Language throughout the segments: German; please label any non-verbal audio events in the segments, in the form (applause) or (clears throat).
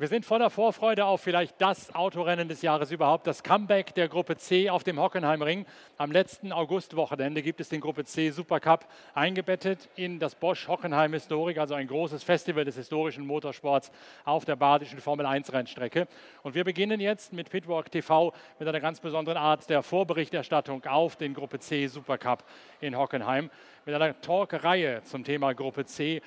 Wir sind voller Vorfreude auf vielleicht das Autorennen des Jahres überhaupt, das Comeback der Gruppe C auf dem Hockenheimring. Am letzten Augustwochenende gibt es den Gruppe C Supercup eingebettet in das Bosch Hockenheim Historik, also ein großes Festival des historischen Motorsports auf der badischen Formel 1 Rennstrecke. Und wir beginnen jetzt mit Pitwalk TV mit einer ganz besonderen Art der Vorberichterstattung auf den Gruppe C Supercup in Hockenheim mit einer Talkreihe zum Thema Gruppe C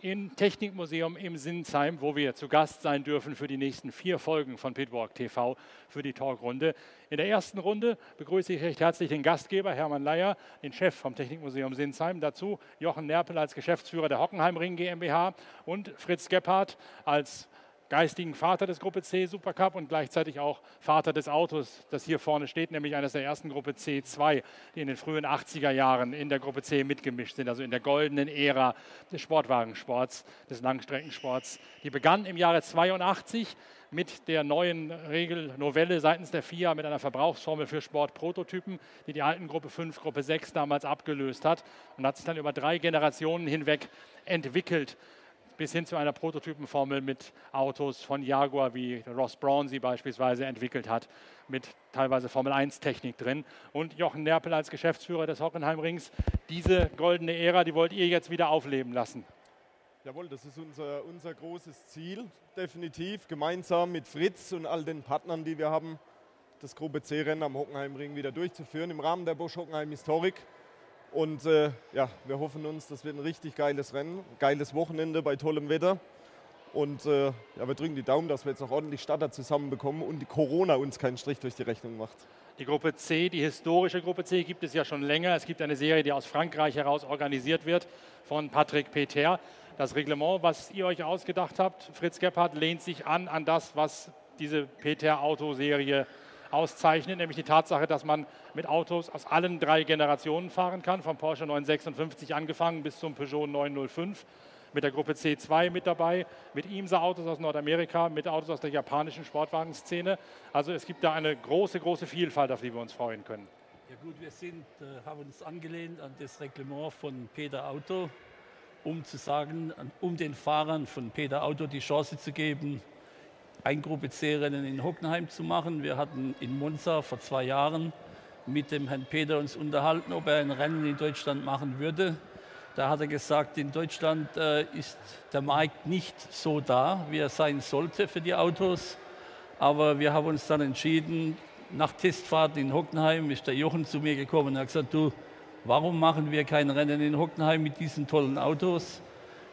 im Technikmuseum im Sinsheim, wo wir zu Gast sein dürfen für die nächsten vier Folgen von Pitwalk TV für die Talkrunde. In der ersten Runde begrüße ich recht herzlich den Gastgeber Hermann Leier, den Chef vom Technikmuseum Sinsheim. Dazu Jochen Nerpel als Geschäftsführer der Hockenheimring GmbH und Fritz Gebhardt als geistigen Vater des Gruppe C Supercup und gleichzeitig auch Vater des Autos, das hier vorne steht, nämlich eines der ersten Gruppe C2, die in den frühen 80er Jahren in der Gruppe C mitgemischt sind, also in der goldenen Ära des Sportwagensports, des Langstreckensports. Die begann im Jahre 82 mit der neuen Regelnovelle seitens der FIA mit einer Verbrauchsformel für Sportprototypen, die die alten Gruppe 5, Gruppe 6 damals abgelöst hat und hat sich dann über drei Generationen hinweg entwickelt bis hin zu einer Prototypenformel mit Autos von Jaguar, wie Ross Brown sie beispielsweise entwickelt hat, mit teilweise Formel-1-Technik drin. Und Jochen Nerpel als Geschäftsführer des Hockenheimrings, diese goldene Ära, die wollt ihr jetzt wieder aufleben lassen. Jawohl, das ist unser, unser großes Ziel, definitiv, gemeinsam mit Fritz und all den Partnern, die wir haben, das Gruppe C-Rennen am Hockenheimring wieder durchzuführen im Rahmen der Bosch Hockenheim Historik. Und äh, ja, wir hoffen uns, das wird ein richtig geiles Rennen, geiles Wochenende bei tollem Wetter. Und äh, ja, wir drücken die Daumen, dass wir jetzt noch ordentlich Starter zusammenbekommen und die Corona uns keinen Strich durch die Rechnung macht. Die Gruppe C, die historische Gruppe C, gibt es ja schon länger. Es gibt eine Serie, die aus Frankreich heraus organisiert wird von Patrick Peter. Das Reglement, was ihr euch ausgedacht habt, Fritz Gebhardt, lehnt sich an an das, was diese Peter-Autoserie auszeichnet, nämlich die Tatsache, dass man mit Autos aus allen drei Generationen fahren kann, vom Porsche 956 angefangen bis zum Peugeot 905 mit der Gruppe C2 mit dabei, mit IMSA-Autos aus Nordamerika, mit Autos aus der japanischen Sportwagenszene. Also es gibt da eine große, große Vielfalt, auf die wir uns freuen können. Ja gut, wir sind, äh, haben uns angelehnt an das Reglement von Peter Auto, um zu sagen, um den Fahrern von Peter Auto die Chance zu geben, ein Gruppe C-Rennen in Hockenheim zu machen. Wir hatten in Monza vor zwei Jahren mit dem Herrn Peter uns unterhalten, ob er ein Rennen in Deutschland machen würde. Da hat er gesagt, in Deutschland äh, ist der Markt nicht so da, wie er sein sollte für die Autos. Aber wir haben uns dann entschieden, nach Testfahrten in Hockenheim ist der Jochen zu mir gekommen und hat gesagt, du, warum machen wir kein Rennen in Hockenheim mit diesen tollen Autos?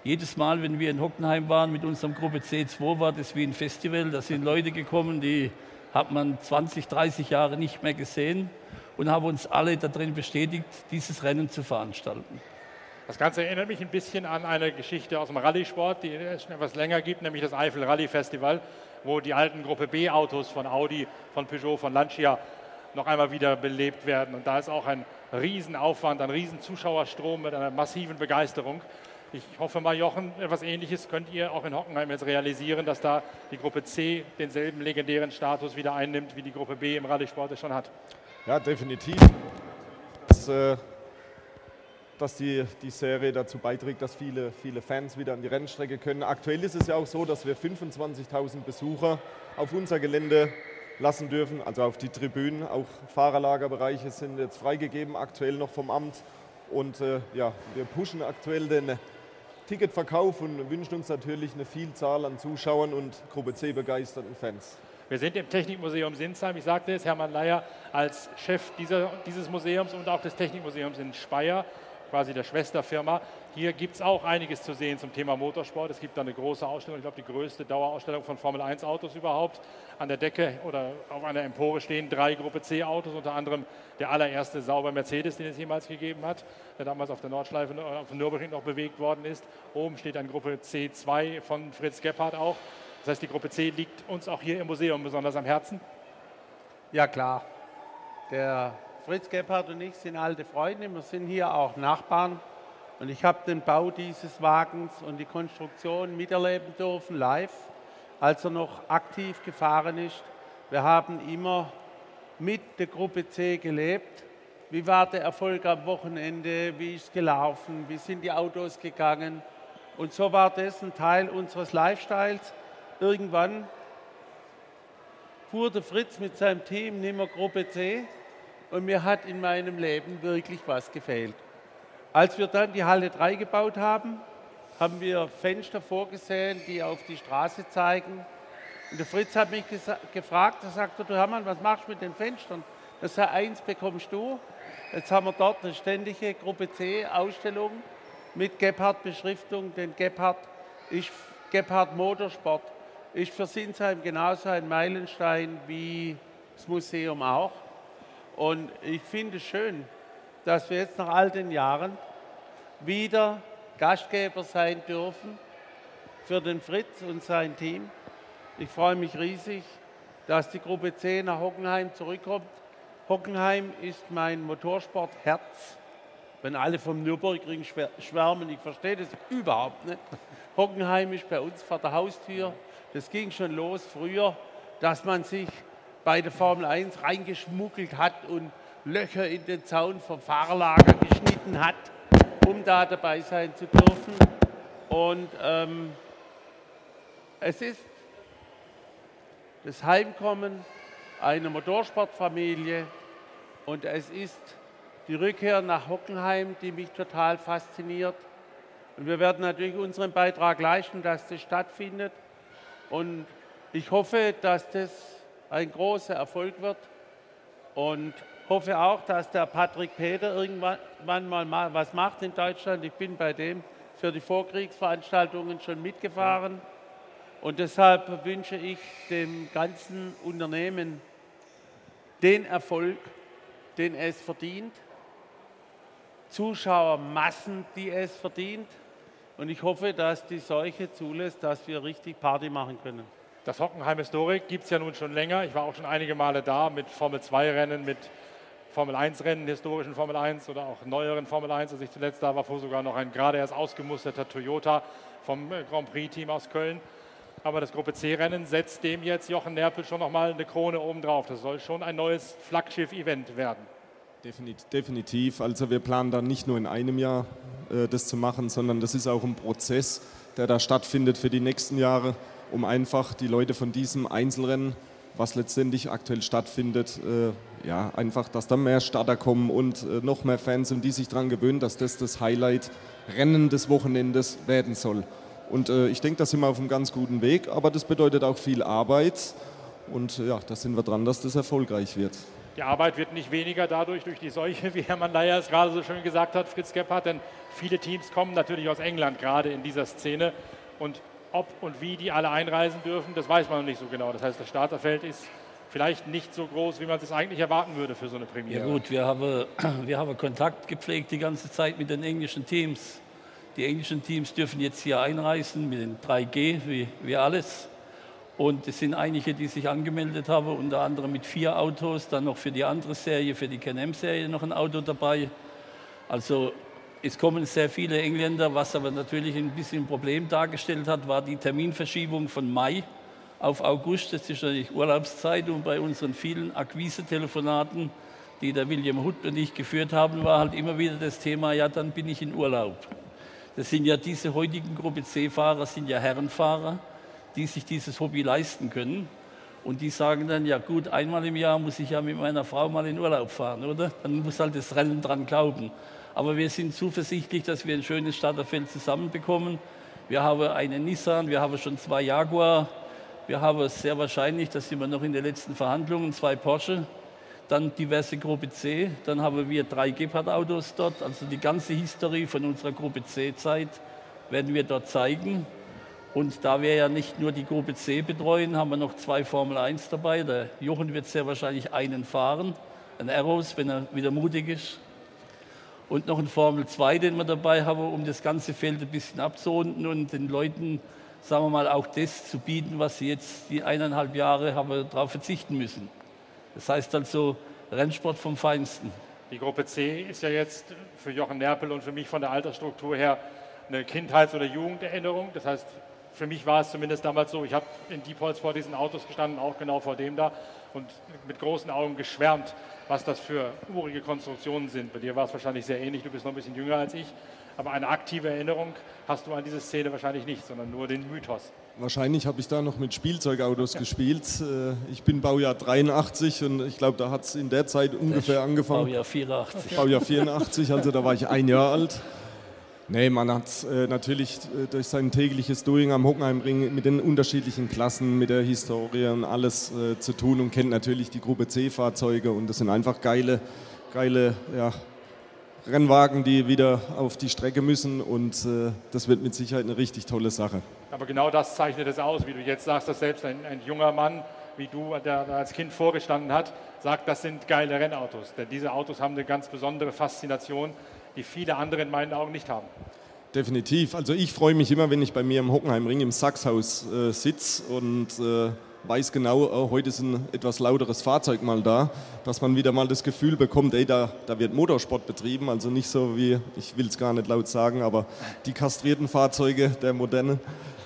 Jedes Mal, wenn wir in Hockenheim waren mit unserem Gruppe C2, war das wie ein Festival. Da sind Leute gekommen, die hat man 20, 30 Jahre nicht mehr gesehen und haben uns alle darin bestätigt, dieses Rennen zu veranstalten. Das Ganze erinnert mich ein bisschen an eine Geschichte aus dem Rallye-Sport, die es schon etwas länger gibt, nämlich das Eifel Rallye Festival, wo die alten Gruppe B-Autos von Audi, von Peugeot, von Lancia noch einmal wieder belebt werden. Und da ist auch ein Riesenaufwand, ein Riesenzuschauerstrom mit einer massiven Begeisterung. Ich hoffe mal, Jochen, etwas Ähnliches könnt ihr auch in Hockenheim jetzt realisieren, dass da die Gruppe C denselben legendären Status wieder einnimmt, wie die Gruppe B im Rallye-Sport es schon hat. Ja, definitiv. Dass, äh, dass die, die Serie dazu beiträgt, dass viele, viele Fans wieder an die Rennstrecke können. Aktuell ist es ja auch so, dass wir 25.000 Besucher auf unser Gelände lassen dürfen, also auf die Tribünen. Auch Fahrerlagerbereiche sind jetzt freigegeben, aktuell noch vom Amt. Und äh, ja, wir pushen aktuell den Ticketverkauf und wünschen uns natürlich eine Vielzahl an Zuschauern und Gruppe C begeisterten Fans. Wir sind im Technikmuseum Sinsheim. Ich sagte es, Hermann Leier als Chef dieser, dieses Museums und auch des Technikmuseums in Speyer quasi der Schwesterfirma. Hier gibt es auch einiges zu sehen zum Thema Motorsport. Es gibt da eine große Ausstellung, ich glaube die größte Dauerausstellung von Formel 1 Autos überhaupt. An der Decke oder auf einer Empore stehen drei Gruppe C Autos, unter anderem der allererste sauber Mercedes, den es jemals gegeben hat, der damals auf der Nordschleife auf dem Nürburgring noch bewegt worden ist. Oben steht ein Gruppe C2 von Fritz Gebhardt auch. Das heißt, die Gruppe C liegt uns auch hier im Museum besonders am Herzen. Ja klar, der Fritz Gebhardt und ich sind alte Freunde, wir sind hier auch Nachbarn. Und ich habe den Bau dieses Wagens und die Konstruktion miterleben dürfen, live, als er noch aktiv gefahren ist. Wir haben immer mit der Gruppe C gelebt. Wie war der Erfolg am Wochenende? Wie ist es gelaufen? Wie sind die Autos gegangen? Und so war das ein Teil unseres Lifestyles. Irgendwann fuhr der Fritz mit seinem Team nimmer Gruppe C und mir hat in meinem Leben wirklich was gefehlt. Als wir dann die Halle 3 gebaut haben, haben wir Fenster vorgesehen, die auf die Straße zeigen. Und der Fritz hat mich gefragt, er sagte, du Hermann, was machst du mit den Fenstern? Das sei eins bekommst du. Jetzt haben wir dort eine ständige Gruppe C Ausstellung mit Gebhardt-Beschriftung, denn Gebhardt ist Gebhardt Motorsport ist für Sinsheim genauso ein Meilenstein wie das Museum auch. Und ich finde es schön, dass wir jetzt nach all den Jahren wieder Gastgeber sein dürfen für den Fritz und sein Team. Ich freue mich riesig, dass die Gruppe C nach Hockenheim zurückkommt. Hockenheim ist mein Motorsportherz. Wenn alle vom Nürburgring schwärmen, ich verstehe das überhaupt nicht. Hockenheim ist bei uns vor der Haustür. Das ging schon los früher, dass man sich bei der Formel 1 reingeschmuggelt hat und Löcher in den Zaun vom Fahrerlager geschnitten hat, um da dabei sein zu dürfen. Und ähm, es ist das Heimkommen einer Motorsportfamilie und es ist die Rückkehr nach Hockenheim, die mich total fasziniert. Und wir werden natürlich unseren Beitrag leisten, dass das stattfindet. Und ich hoffe, dass das ein großer Erfolg wird und hoffe auch, dass der Patrick Peter irgendwann mal was macht in Deutschland. Ich bin bei dem für die Vorkriegsveranstaltungen schon mitgefahren und deshalb wünsche ich dem ganzen Unternehmen den Erfolg, den es verdient, Zuschauermassen, die es verdient und ich hoffe, dass die Seuche zulässt, dass wir richtig Party machen können. Das Hockenheim Historik gibt es ja nun schon länger. Ich war auch schon einige Male da mit Formel 2 Rennen, mit Formel 1 Rennen, historischen Formel 1 oder auch neueren Formel 1. Als ich zuletzt da war, fuhr sogar noch ein gerade erst ausgemusterter Toyota vom äh, Grand Prix Team aus Köln. Aber das Gruppe C-Rennen setzt dem jetzt Jochen Nerpel schon nochmal eine Krone oben drauf. Das soll schon ein neues Flaggschiff-Event werden. Definitiv. Also wir planen da nicht nur in einem Jahr äh, das zu machen, sondern das ist auch ein Prozess, der da stattfindet für die nächsten Jahre, um einfach die Leute von diesem Einzelrennen, was letztendlich aktuell stattfindet, äh, ja, einfach, dass da mehr Starter kommen und äh, noch mehr Fans und die sich daran gewöhnen, dass das das Highlight-Rennen des Wochenendes werden soll. Und äh, ich denke, da sind wir auf einem ganz guten Weg, aber das bedeutet auch viel Arbeit und ja, da sind wir dran, dass das erfolgreich wird. Die Arbeit wird nicht weniger dadurch, durch die Seuche, (laughs) wie Hermann Leier es gerade so schön gesagt hat, Fritz Gebhardt, denn viele Teams kommen natürlich aus England gerade in dieser Szene und ob und wie die alle einreisen dürfen, das weiß man noch nicht so genau. Das heißt, das Starterfeld ist vielleicht nicht so groß, wie man es eigentlich erwarten würde für so eine Premiere. Ja gut, wir haben, (clears throat) wir haben Kontakt gepflegt die ganze Zeit mit den englischen Teams. Die englischen Teams dürfen jetzt hier einreisen mit den 3G, wie, wie alles. Und es sind einige, die sich angemeldet haben, unter anderem mit vier Autos, dann noch für die andere Serie, für die Can-Am-Serie noch ein Auto dabei. Also es kommen sehr viele Engländer, was aber natürlich ein bisschen ein Problem dargestellt hat, war die Terminverschiebung von Mai auf August. Das ist natürlich Urlaubszeit und bei unseren vielen Akquise-Telefonaten, die der William Hutt und ich geführt haben, war halt immer wieder das Thema, ja, dann bin ich in Urlaub. Das sind ja diese heutigen Gruppe C-Fahrer, sind ja Herrenfahrer die sich dieses Hobby leisten können. Und die sagen dann, ja gut, einmal im Jahr muss ich ja mit meiner Frau mal in Urlaub fahren, oder? Dann muss halt das Rennen dran glauben. Aber wir sind zuversichtlich, dass wir ein schönes Starterfeld zusammenbekommen. Wir haben einen Nissan, wir haben schon zwei Jaguar, wir haben sehr wahrscheinlich, das sind wir noch in den letzten Verhandlungen, zwei Porsche, dann diverse Gruppe C, dann haben wir drei Gepard-Autos dort, also die ganze Historie von unserer Gruppe C-Zeit werden wir dort zeigen. Und da wir ja nicht nur die Gruppe C betreuen, haben wir noch zwei Formel 1 dabei. Der Jochen wird sehr wahrscheinlich einen fahren, ein Arrows, wenn er wieder mutig ist. Und noch ein Formel 2, den wir dabei haben, um das ganze Feld ein bisschen abzurunden und den Leuten, sagen wir mal, auch das zu bieten, was sie jetzt die eineinhalb Jahre haben darauf verzichten müssen. Das heißt also Rennsport vom Feinsten. Die Gruppe C ist ja jetzt für Jochen Nerpel und für mich von der Altersstruktur her eine Kindheits- oder Jugenderinnerung. Das heißt, für mich war es zumindest damals so, ich habe in Diepholz vor diesen Autos gestanden, auch genau vor dem da und mit großen Augen geschwärmt, was das für urige Konstruktionen sind. Bei dir war es wahrscheinlich sehr ähnlich, du bist noch ein bisschen jünger als ich. Aber eine aktive Erinnerung hast du an diese Szene wahrscheinlich nicht, sondern nur den Mythos. Wahrscheinlich habe ich da noch mit Spielzeugautos gespielt. Äh, ich bin Baujahr 83 und ich glaube, da hat es in der Zeit ungefähr angefangen. Baujahr 84. Baujahr 84, also da war ich ein Jahr alt. Nee, man hat äh, natürlich äh, durch sein tägliches Doing am Hockenheimring mit den unterschiedlichen Klassen, mit der Historie und alles äh, zu tun und kennt natürlich die Gruppe C-Fahrzeuge und das sind einfach geile, geile ja, Rennwagen, die wieder auf die Strecke müssen und äh, das wird mit Sicherheit eine richtig tolle Sache. Aber genau das zeichnet es aus, wie du jetzt sagst, dass selbst ein, ein junger Mann wie du, der als Kind vorgestanden hat, sagt, das sind geile Rennautos. Denn diese Autos haben eine ganz besondere Faszination, die viele andere in meinen Augen nicht haben. Definitiv. Also ich freue mich immer, wenn ich bei mir im Hockenheimring im Sachshaus äh, sitze und äh, weiß genau, oh, heute ist ein etwas lauteres Fahrzeug mal da, dass man wieder mal das Gefühl bekommt, ey, da, da wird Motorsport betrieben, also nicht so wie, ich will es gar nicht laut sagen, aber die kastrierten Fahrzeuge der modernen.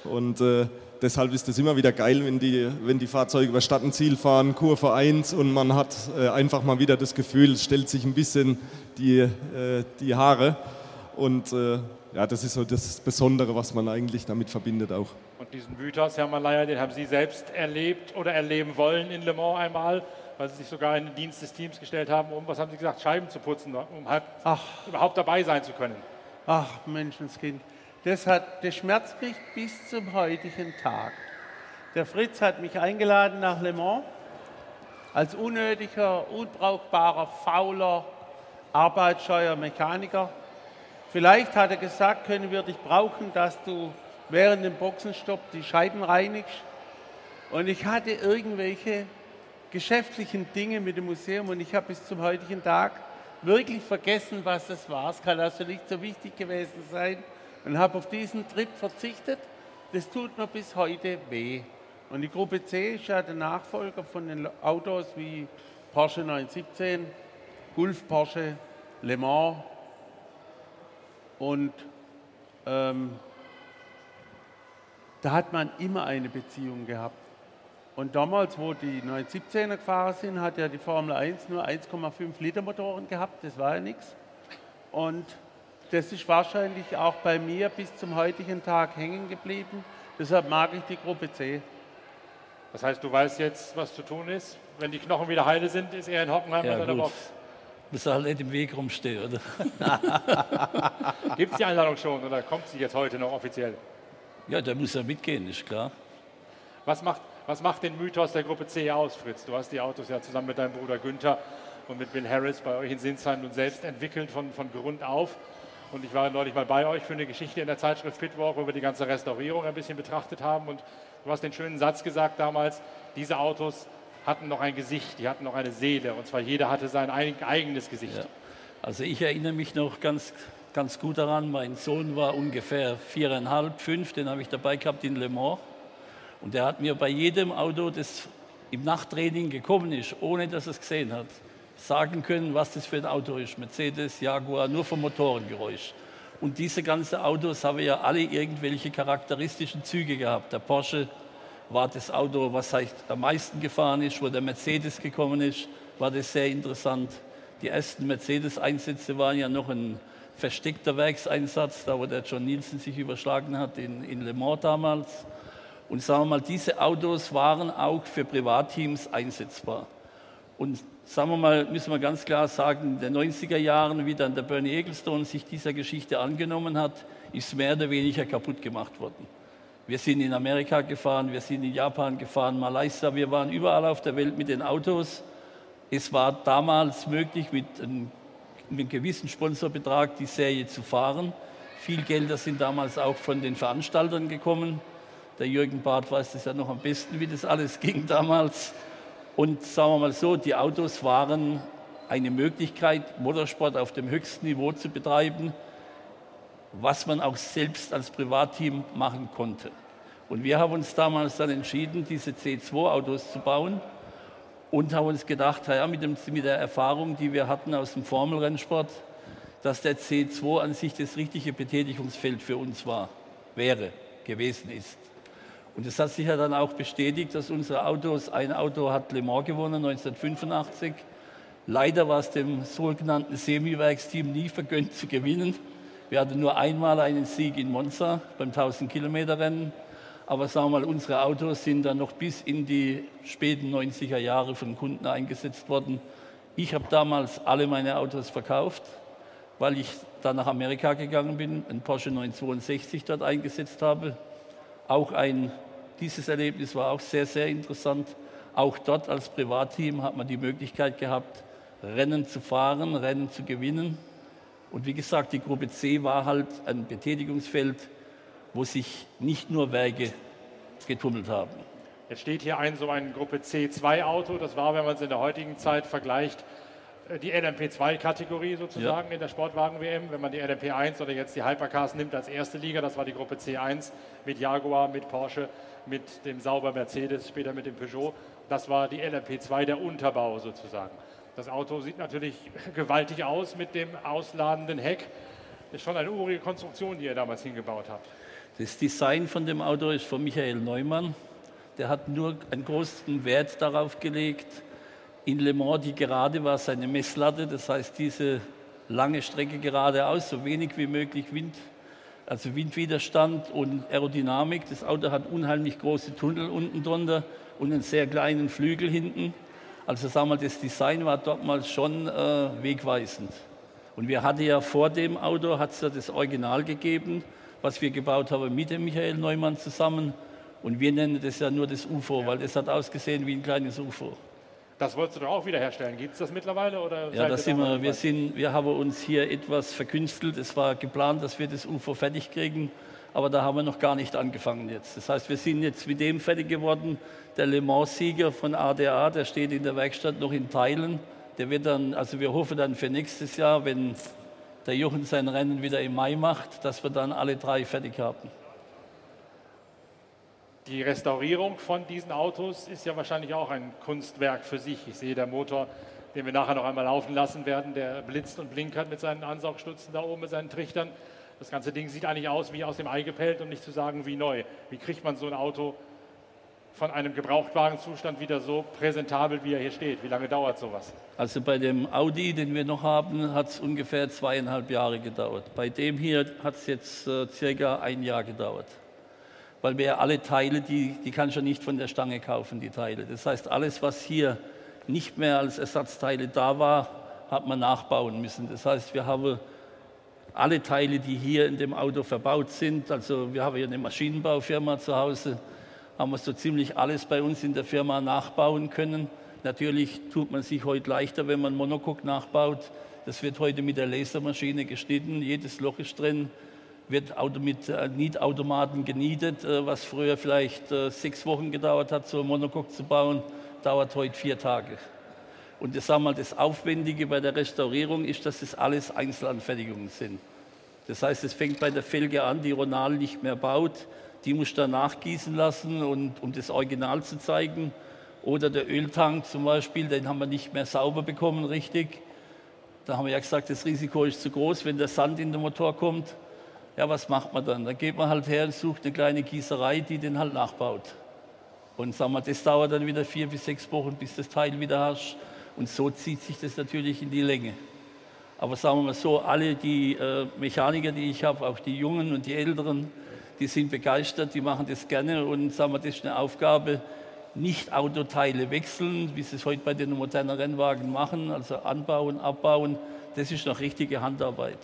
Und äh, deshalb ist es immer wieder geil, wenn die, wenn die Fahrzeuge über Stadt und Ziel fahren, Kurve 1 und man hat äh, einfach mal wieder das Gefühl, es stellt sich ein bisschen die, äh, die Haare. Und äh, ja, das ist so das Besondere, was man eigentlich damit verbindet auch. Und diesen Mythos, Herr Malaya, den haben Sie selbst erlebt oder erleben wollen in Le Mans einmal, weil Sie sich sogar in den Dienst des Teams gestellt haben, um, was haben Sie gesagt, Scheiben zu putzen, um halt Ach. überhaupt dabei sein zu können. Ach, Menschenskind, das, hat, das schmerzt mich bis zum heutigen Tag. Der Fritz hat mich eingeladen nach Le Mans als unnötiger, unbrauchbarer, fauler, arbeitsscheuer Mechaniker. Vielleicht hat er gesagt, können wir dich brauchen, dass du während dem Boxenstopp die Scheiben reinigst. Und ich hatte irgendwelche geschäftlichen Dinge mit dem Museum und ich habe bis zum heutigen Tag wirklich vergessen, was das war. Es kann also nicht so wichtig gewesen sein und habe auf diesen Trip verzichtet. Das tut mir bis heute weh. Und die Gruppe C ist ja der Nachfolger von den Autos wie Porsche 917, Gulf Porsche, Le Mans und ähm, da hat man immer eine Beziehung gehabt. Und damals, wo die 917er gefahren sind, hat ja die Formel 1 nur 1,5 Liter Motoren gehabt, das war ja nichts. Und das ist wahrscheinlich auch bei mir bis zum heutigen Tag hängen geblieben. Deshalb mag ich die Gruppe C. Das heißt, du weißt jetzt, was zu tun ist. Wenn die Knochen wieder heile sind, ist er in Hockenheim ja, oder in der Box. Muss halt nicht im Weg rumstehen, oder? (laughs) Gibt es die Einladung schon oder kommt sie jetzt heute noch offiziell? Ja, der muss ja mitgehen, ist klar. Was macht, was macht den Mythos der Gruppe C aus, Fritz? Du hast die Autos ja zusammen mit deinem Bruder Günther und mit Bill Harris bei euch in Sinsheim und selbst entwickelt von, von Grund auf. Und ich war neulich mal bei euch für eine Geschichte in der Zeitschrift Pitwalk, wo wir die ganze Restaurierung ein bisschen betrachtet haben. Und du hast den schönen Satz gesagt damals, diese Autos hatten noch ein Gesicht, die hatten noch eine Seele. Und zwar jeder hatte sein eigenes Gesicht. Ja. Also ich erinnere mich noch ganz, ganz gut daran, mein Sohn war ungefähr viereinhalb, fünf, den habe ich dabei gehabt in Le Mans. Und der hat mir bei jedem Auto, das im Nachttraining gekommen ist, ohne dass er es gesehen hat, sagen können, was das für ein Auto ist. Mercedes, Jaguar, nur vom Motorengeräusch. Und diese ganzen Autos haben ja alle irgendwelche charakteristischen Züge gehabt. Der Porsche war das Auto, was am meisten gefahren ist, wo der Mercedes gekommen ist, war das sehr interessant. Die ersten Mercedes-Einsätze waren ja noch ein versteckter Werkseinsatz, da wo der John Nielsen sich überschlagen hat in, in Le Mans damals. Und sagen wir mal, diese Autos waren auch für Privatteams einsetzbar. Und sagen wir mal, müssen wir ganz klar sagen, in den 90er Jahren, wie dann der Bernie Ecclestone sich dieser Geschichte angenommen hat, ist mehr oder weniger kaputt gemacht worden. Wir sind in Amerika gefahren, wir sind in Japan gefahren, Malaysia, wir waren überall auf der Welt mit den Autos. Es war damals möglich, mit einem, mit einem gewissen Sponsorbetrag die Serie zu fahren. Viel Gelder sind damals auch von den Veranstaltern gekommen. Der Jürgen Barth weiß das ja noch am besten, wie das alles (laughs) ging damals. Und sagen wir mal so, die Autos waren eine Möglichkeit, Motorsport auf dem höchsten Niveau zu betreiben, was man auch selbst als Privatteam machen konnte. Und wir haben uns damals dann entschieden, diese C2-Autos zu bauen und haben uns gedacht, ja, mit, dem, mit der Erfahrung, die wir hatten aus dem Formelrennsport, dass der C2 an sich das richtige Betätigungsfeld für uns war, wäre, gewesen ist. Und es hat sich ja dann auch bestätigt, dass unsere Autos, ein Auto hat Le Mans gewonnen 1985, Leider war es dem sogenannten Semi-Werksteam nie vergönnt zu gewinnen. Wir hatten nur einmal einen Sieg in Monza beim 1000 Kilometer Rennen. Aber sagen wir mal, unsere Autos sind dann noch bis in die späten 90er Jahre von Kunden eingesetzt worden. Ich habe damals alle meine Autos verkauft, weil ich dann nach Amerika gegangen bin, einen Porsche 962 dort eingesetzt habe. Auch ein, dieses Erlebnis war auch sehr, sehr interessant. Auch dort als Privatteam hat man die Möglichkeit gehabt, Rennen zu fahren, Rennen zu gewinnen. Und wie gesagt, die Gruppe C war halt ein Betätigungsfeld, wo sich nicht nur Werke getummelt haben. Jetzt steht hier ein so ein Gruppe C2-Auto. Das war, wenn man es in der heutigen Zeit vergleicht, die LMP2-Kategorie sozusagen ja. in der Sportwagen-WM. Wenn man die LMP1 oder jetzt die Hypercars nimmt als erste Liga, das war die Gruppe C1 mit Jaguar, mit Porsche, mit dem Sauber Mercedes, später mit dem Peugeot. Das war die LMP2, der Unterbau sozusagen. Das Auto sieht natürlich (laughs) gewaltig aus mit dem ausladenden Heck. Das ist schon eine urige Konstruktion, die ihr damals hingebaut habt. Das Design von dem Auto ist von Michael Neumann. Der hat nur einen großen Wert darauf gelegt. In Le Mans die Gerade war seine Messlatte, das heißt diese lange Strecke geradeaus, so wenig wie möglich Wind, also Windwiderstand und Aerodynamik. Das Auto hat unheimlich große Tunnel unten drunter und einen sehr kleinen Flügel hinten. Also sagen wir, das Design war damals schon äh, wegweisend. Und wir hatten ja vor dem Auto, hat es ja das Original gegeben, was wir gebaut haben mit dem Michael Neumann zusammen. Und wir nennen das ja nur das UFO, weil das hat ausgesehen wie ein kleines UFO. Das wolltest du doch auch wieder herstellen. Gibt es das mittlerweile? Oder ja, das sind wir, wir, sind, wir haben uns hier etwas verkünstelt. Es war geplant, dass wir das UFO fertig kriegen aber da haben wir noch gar nicht angefangen jetzt. Das heißt, wir sind jetzt mit dem fertig geworden. Der Le Mans-Sieger von ADA, der steht in der Werkstatt noch in Teilen. Der wird dann, also wir hoffen dann für nächstes Jahr, wenn der Jochen sein Rennen wieder im Mai macht, dass wir dann alle drei fertig haben. Die Restaurierung von diesen Autos ist ja wahrscheinlich auch ein Kunstwerk für sich. Ich sehe der Motor, den wir nachher noch einmal laufen lassen werden, der blitzt und blinkert mit seinen Ansaugstutzen da oben, mit seinen Trichtern. Das ganze Ding sieht eigentlich aus wie aus dem Ei gepellt und nicht zu sagen wie neu. Wie kriegt man so ein Auto von einem Gebrauchtwagenzustand wieder so präsentabel, wie er hier steht? Wie lange dauert sowas? Also bei dem Audi, den wir noch haben, hat es ungefähr zweieinhalb Jahre gedauert. Bei dem hier hat es jetzt äh, circa ein Jahr gedauert. Weil wir alle Teile, die, die kannst du nicht von der Stange kaufen, die Teile. Das heißt, alles, was hier nicht mehr als Ersatzteile da war, hat man nachbauen müssen. Das heißt, wir haben alle Teile, die hier in dem Auto verbaut sind. Also wir haben hier eine Maschinenbaufirma zu Hause, haben wir so ziemlich alles bei uns in der Firma nachbauen können. Natürlich tut man sich heute leichter, wenn man Monocoque nachbaut. Das wird heute mit der Lasermaschine geschnitten, jedes Loch ist drin, wird mit äh, Nietautomaten genietet, äh, was früher vielleicht äh, sechs Wochen gedauert hat, so ein Monocoque zu bauen, dauert heute vier Tage. Und das, sagen wir, das Aufwendige bei der Restaurierung ist, dass das alles Einzelanfertigungen sind. Das heißt, es fängt bei der Felge an, die Ronal nicht mehr baut. Die muss dann nachgießen lassen, und, um das Original zu zeigen. Oder der Öltank zum Beispiel, den haben wir nicht mehr sauber bekommen, richtig. Da haben wir ja gesagt, das Risiko ist zu groß, wenn der Sand in den Motor kommt. Ja, was macht man dann? Dann geht man halt her und sucht eine kleine Gießerei, die den halt nachbaut. Und sagen wir, das dauert dann wieder vier bis sechs Wochen, bis das Teil wieder hast. Und so zieht sich das natürlich in die Länge. Aber sagen wir mal so, alle die äh, Mechaniker, die ich habe, auch die Jungen und die Älteren, die sind begeistert, die machen das gerne und sagen wir, das ist eine Aufgabe, nicht Autoteile wechseln, wie sie es heute bei den modernen Rennwagen machen, also anbauen, abbauen, das ist noch richtige Handarbeit.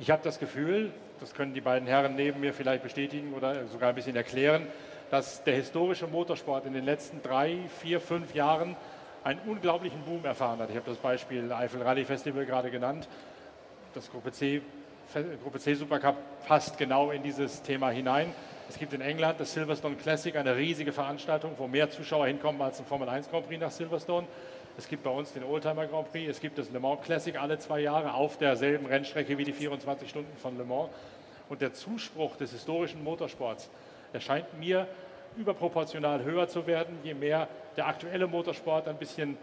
Ich habe das Gefühl, das können die beiden Herren neben mir vielleicht bestätigen oder sogar ein bisschen erklären, dass der historische Motorsport in den letzten drei, vier, fünf Jahren einen unglaublichen Boom erfahren hat. Ich habe das Beispiel Eifel Rally Festival gerade genannt. Das Gruppe C, Gruppe C Supercup passt genau in dieses Thema hinein. Es gibt in England das Silverstone Classic, eine riesige Veranstaltung, wo mehr Zuschauer hinkommen als ein Formel 1 Grand Prix nach Silverstone. Es gibt bei uns den Oldtimer Grand Prix, es gibt das Le Mans Classic alle zwei Jahre auf derselben Rennstrecke wie die 24 Stunden von Le Mans. Und der Zuspruch des historischen Motorsports erscheint mir überproportional höher zu werden, je mehr der aktuelle Motorsport ein bisschen,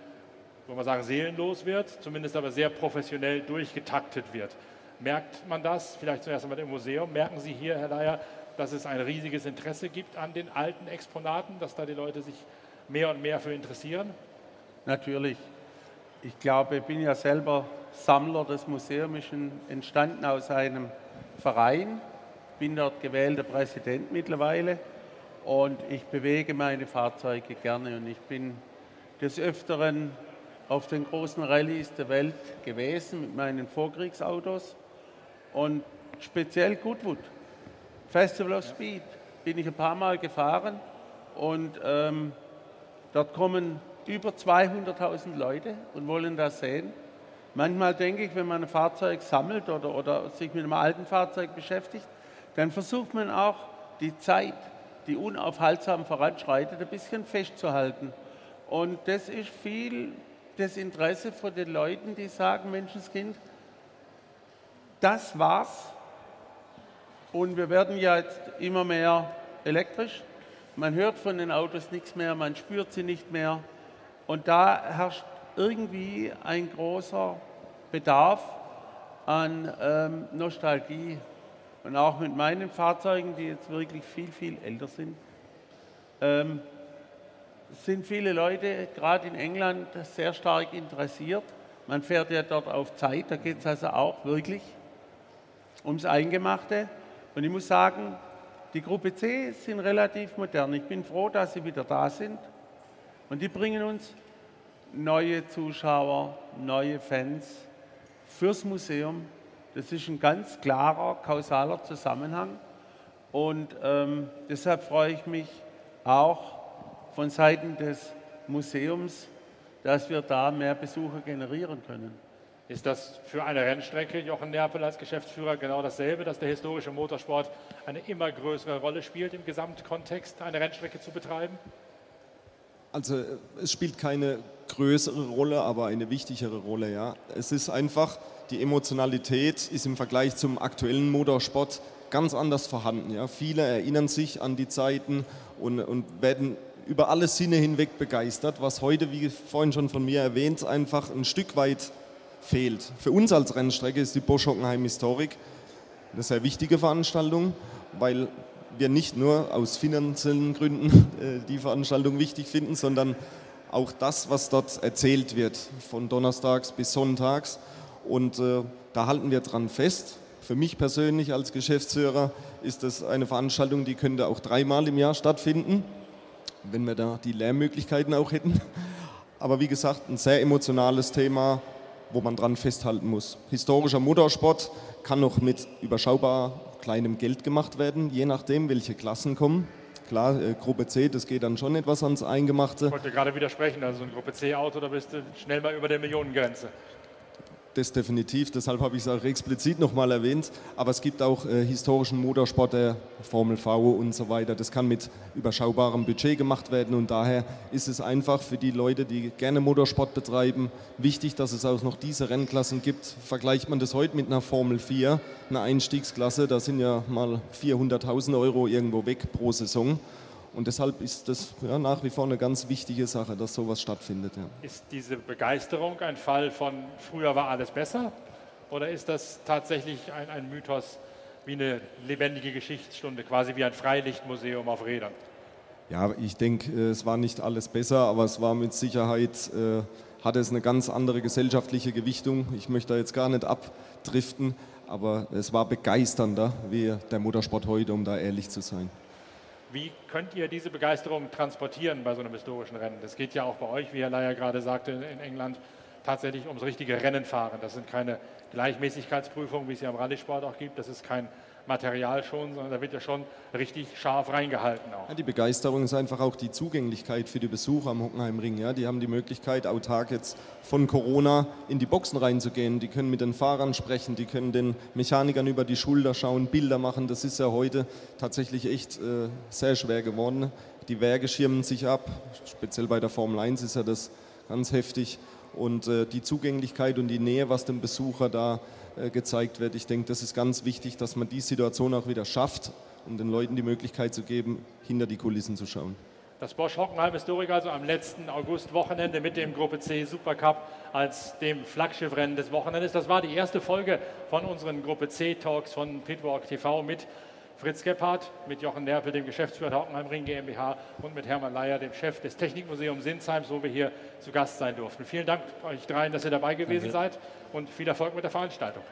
wollen wir sagen, seelenlos wird, zumindest aber sehr professionell durchgetaktet wird. Merkt man das, vielleicht zuerst einmal im Museum, merken Sie hier, Herr Leier, dass es ein riesiges Interesse gibt an den alten Exponaten, dass da die Leute sich mehr und mehr für interessieren? Natürlich. Ich glaube, ich bin ja selber Sammler. Das Museum entstanden aus einem Verein. Bin dort gewählter Präsident mittlerweile und ich bewege meine Fahrzeuge gerne und ich bin des Öfteren auf den großen Rallyes der Welt gewesen mit meinen Vorkriegsautos und speziell Goodwood, Festival of Speed, bin ich ein paar Mal gefahren und ähm, dort kommen über 200.000 Leute und wollen das sehen. Manchmal denke ich, wenn man ein Fahrzeug sammelt oder, oder sich mit einem alten Fahrzeug beschäftigt, dann versucht man auch die Zeit, die unaufhaltsam voranschreitet, ein bisschen festzuhalten. Und das ist viel das Interesse von den Leuten, die sagen, Menschenskind, das war's. Und wir werden ja jetzt immer mehr elektrisch. Man hört von den Autos nichts mehr, man spürt sie nicht mehr. Und da herrscht irgendwie ein großer Bedarf an ähm, Nostalgie. Und auch mit meinen Fahrzeugen, die jetzt wirklich viel, viel älter sind, ähm, sind viele Leute, gerade in England, sehr stark interessiert. Man fährt ja dort auf Zeit, da geht es also auch wirklich ums Eingemachte. Und ich muss sagen, die Gruppe C sind relativ modern. Ich bin froh, dass sie wieder da sind. Und die bringen uns neue Zuschauer, neue Fans fürs Museum. Das ist ein ganz klarer, kausaler Zusammenhang. Und ähm, deshalb freue ich mich auch von Seiten des Museums, dass wir da mehr Besucher generieren können. Ist das für eine Rennstrecke, Jochen Nerpel als Geschäftsführer, genau dasselbe, dass der historische Motorsport eine immer größere Rolle spielt im Gesamtkontext, eine Rennstrecke zu betreiben? Also es spielt keine größere Rolle, aber eine wichtigere Rolle. Ja. Es ist einfach, die Emotionalität ist im Vergleich zum aktuellen Motorsport ganz anders vorhanden. Ja. Viele erinnern sich an die Zeiten und, und werden über alle Sinne hinweg begeistert, was heute, wie vorhin schon von mir erwähnt, einfach ein Stück weit fehlt. Für uns als Rennstrecke ist die Bosch Hockenheim Historik eine sehr wichtige Veranstaltung, weil wir nicht nur aus finanziellen Gründen äh, die Veranstaltung wichtig finden, sondern auch das, was dort erzählt wird, von Donnerstags bis Sonntags. Und äh, da halten wir dran fest. Für mich persönlich als Geschäftsführer ist das eine Veranstaltung, die könnte auch dreimal im Jahr stattfinden, wenn wir da die Lärmmöglichkeiten auch hätten. Aber wie gesagt, ein sehr emotionales Thema, wo man dran festhalten muss. Historischer Motorsport kann noch mit überschaubar kleinem Geld gemacht werden, je nachdem, welche Klassen kommen. Klar, äh, Gruppe C, das geht dann schon etwas ans Eingemachte. Ich wollte gerade widersprechen, also ein Gruppe C-Auto, da bist du schnell mal über der Millionengrenze das definitiv, deshalb habe ich es auch explizit nochmal erwähnt. Aber es gibt auch äh, historischen Motorsport, der Formel V und so weiter. Das kann mit überschaubarem Budget gemacht werden und daher ist es einfach für die Leute, die gerne Motorsport betreiben, wichtig, dass es auch noch diese Rennklassen gibt. Vergleicht man das heute mit einer Formel 4, einer Einstiegsklasse, da sind ja mal 400.000 Euro irgendwo weg pro Saison. Und deshalb ist das ja, nach wie vor eine ganz wichtige Sache, dass sowas stattfindet. Ja. Ist diese Begeisterung ein Fall von früher war alles besser? Oder ist das tatsächlich ein, ein Mythos wie eine lebendige Geschichtsstunde, quasi wie ein Freilichtmuseum auf Rädern? Ja, ich denke, äh, es war nicht alles besser, aber es war mit Sicherheit, äh, hatte es eine ganz andere gesellschaftliche Gewichtung. Ich möchte da jetzt gar nicht abdriften, aber es war begeisternder wie der Motorsport heute, um da ehrlich zu sein. Wie könnt ihr diese Begeisterung transportieren bei so einem historischen Rennen? Das geht ja auch bei euch, wie Herr Leier gerade sagte, in England tatsächlich ums richtige Rennen fahren. Das sind keine Gleichmäßigkeitsprüfungen, wie es ja im Rallye-Sport auch gibt. Das ist kein Material schon, sondern da wird ja schon richtig scharf reingehalten auch. Ja, die Begeisterung ist einfach auch die Zugänglichkeit für die Besucher am Hockenheimring. Ja, die haben die Möglichkeit, autark jetzt von Corona in die Boxen reinzugehen. Die können mit den Fahrern sprechen, die können den Mechanikern über die Schulter schauen, Bilder machen. Das ist ja heute tatsächlich echt äh, sehr schwer geworden. Die Werke schirmen sich ab, speziell bei der Formel 1 ist ja das ganz heftig. Und äh, die Zugänglichkeit und die Nähe, was dem Besucher da äh, gezeigt wird. Ich denke, das ist ganz wichtig, dass man die Situation auch wieder schafft, um den Leuten die Möglichkeit zu geben, hinter die Kulissen zu schauen. Das Bosch Hockenheim Historik also am letzten August-Wochenende mit dem Gruppe C Supercup als dem Flaggschiffrennen des Wochenendes. Das war die erste Folge von unseren Gruppe C Talks von Pitwalk TV mit Fritz Gebhardt, mit Jochen Nerpel, dem Geschäftsführer der Hockenheim Ring GmbH und mit Hermann Leier, dem Chef des Technikmuseums Sinsheim, wo wir hier zu Gast sein durften. Vielen Dank euch dreien, dass ihr dabei gewesen Danke. seid und viel Erfolg mit der Veranstaltung.